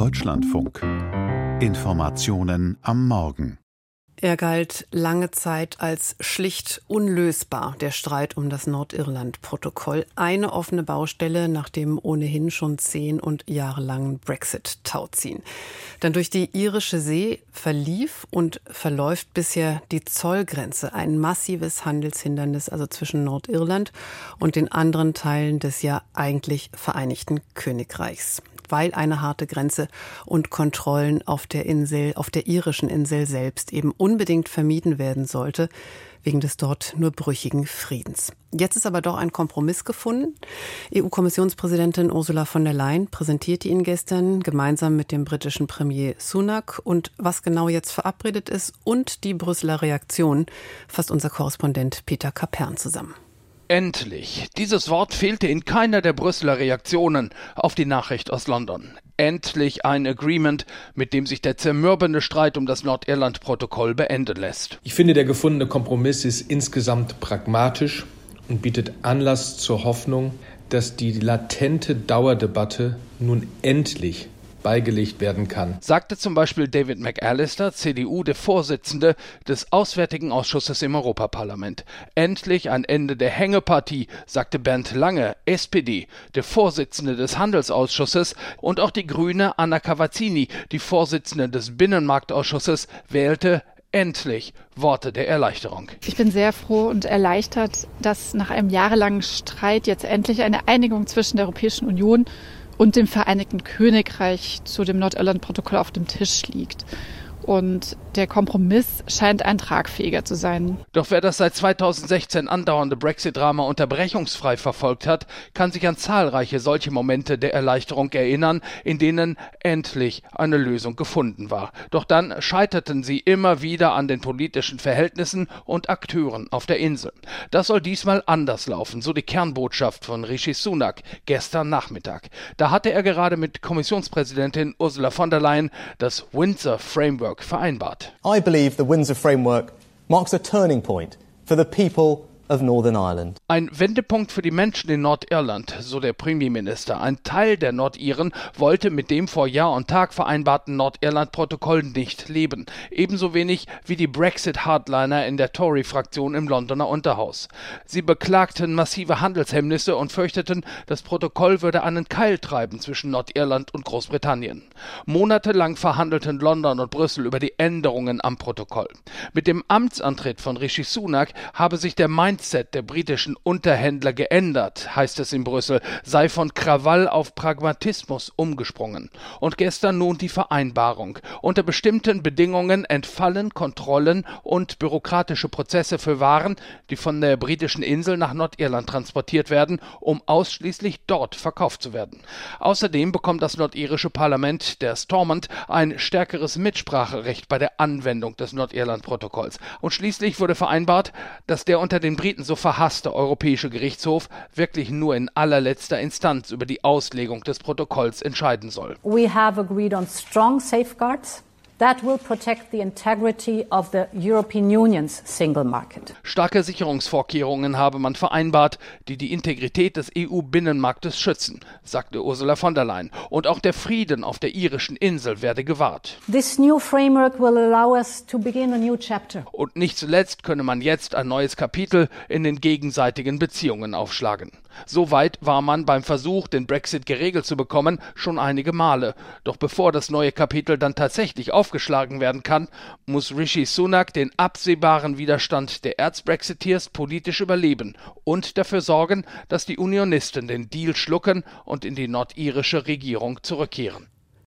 Deutschlandfunk. Informationen am Morgen. Er galt lange Zeit als schlicht unlösbar, der Streit um das Nordirland-Protokoll. Eine offene Baustelle nach dem ohnehin schon zehn und jahrelangen Brexit-Tauziehen. Dann durch die irische See verlief und verläuft bisher die Zollgrenze, ein massives Handelshindernis also zwischen Nordirland und den anderen Teilen des ja eigentlich Vereinigten Königreichs weil eine harte Grenze und Kontrollen auf der Insel, auf der irischen Insel selbst eben unbedingt vermieden werden sollte, wegen des dort nur brüchigen Friedens. Jetzt ist aber doch ein Kompromiss gefunden. EU-Kommissionspräsidentin Ursula von der Leyen präsentierte ihn gestern gemeinsam mit dem britischen Premier Sunak. Und was genau jetzt verabredet ist und die Brüsseler Reaktion fasst unser Korrespondent Peter Kapern zusammen. Endlich. Dieses Wort fehlte in keiner der Brüsseler Reaktionen auf die Nachricht aus London. Endlich ein Agreement, mit dem sich der zermürbende Streit um das Nordirland-Protokoll beenden lässt. Ich finde, der gefundene Kompromiss ist insgesamt pragmatisch und bietet Anlass zur Hoffnung, dass die latente Dauerdebatte nun endlich beigelegt werden kann. Sagte zum Beispiel David McAllister, CDU, der Vorsitzende des Auswärtigen Ausschusses im Europaparlament. Endlich ein Ende der Hängepartie, sagte Bernd Lange, SPD, der Vorsitzende des Handelsausschusses und auch die Grüne Anna Cavazzini, die Vorsitzende des Binnenmarktausschusses, wählte Endlich Worte der Erleichterung. Ich bin sehr froh und erleichtert, dass nach einem jahrelangen Streit jetzt endlich eine Einigung zwischen der Europäischen Union und dem Vereinigten Königreich zu dem Nordirland-Protokoll auf dem Tisch liegt. Und der Kompromiss scheint ein tragfähiger zu sein. Doch wer das seit 2016 andauernde Brexit-Drama unterbrechungsfrei verfolgt hat, kann sich an zahlreiche solche Momente der Erleichterung erinnern, in denen endlich eine Lösung gefunden war. Doch dann scheiterten sie immer wieder an den politischen Verhältnissen und Akteuren auf der Insel. Das soll diesmal anders laufen, so die Kernbotschaft von Rishi Sunak gestern Nachmittag. Da hatte er gerade mit Kommissionspräsidentin Ursula von der Leyen das Windsor Framework vereinbart. I believe the Windsor Framework marks a turning point for the people. Ein Wendepunkt für die Menschen in Nordirland, so der Premierminister. Ein Teil der Nordiren wollte mit dem vor Jahr und Tag vereinbarten Nordirland-Protokoll nicht leben. Ebenso wenig wie die Brexit-Hardliner in der Tory-Fraktion im Londoner Unterhaus. Sie beklagten massive Handelshemmnisse und fürchteten, das Protokoll würde einen Keil treiben zwischen Nordirland und Großbritannien. Monatelang verhandelten London und Brüssel über die Änderungen am Protokoll. Mit dem Amtsantritt von Rishi Sunak habe sich der Mind Mindset der britischen Unterhändler geändert, heißt es in Brüssel, sei von Krawall auf Pragmatismus umgesprungen. Und gestern nun die Vereinbarung. Unter bestimmten Bedingungen entfallen Kontrollen und bürokratische Prozesse für Waren, die von der britischen Insel nach Nordirland transportiert werden, um ausschließlich dort verkauft zu werden. Außerdem bekommt das nordirische Parlament, der Stormont, ein stärkeres Mitspracherecht bei der Anwendung des Nordirland-Protokolls. Und schließlich wurde vereinbart, dass der unter den Briten Briten so verhasste Europäische Gerichtshof wirklich nur in allerletzter Instanz über die Auslegung des Protokolls entscheiden soll. We have agreed on strong safeguards That will protect the integrity of the European Union's single market. Starke Sicherungsvorkehrungen habe man vereinbart, die die Integrität des EU-Binnenmarktes schützen, sagte Ursula von der Leyen. Und auch der Frieden auf der irischen Insel werde gewahrt. This new framework will allow us to begin a new chapter. Und nicht zuletzt könne man jetzt ein neues Kapitel in den gegenseitigen Beziehungen aufschlagen. So weit war man beim Versuch, den Brexit geregelt zu bekommen, schon einige Male. Doch bevor das neue Kapitel dann tatsächlich aufgeschlagen werden kann, muss Rishi Sunak den absehbaren Widerstand der Erzbrexiteers politisch überleben und dafür sorgen, dass die Unionisten den Deal schlucken und in die nordirische Regierung zurückkehren.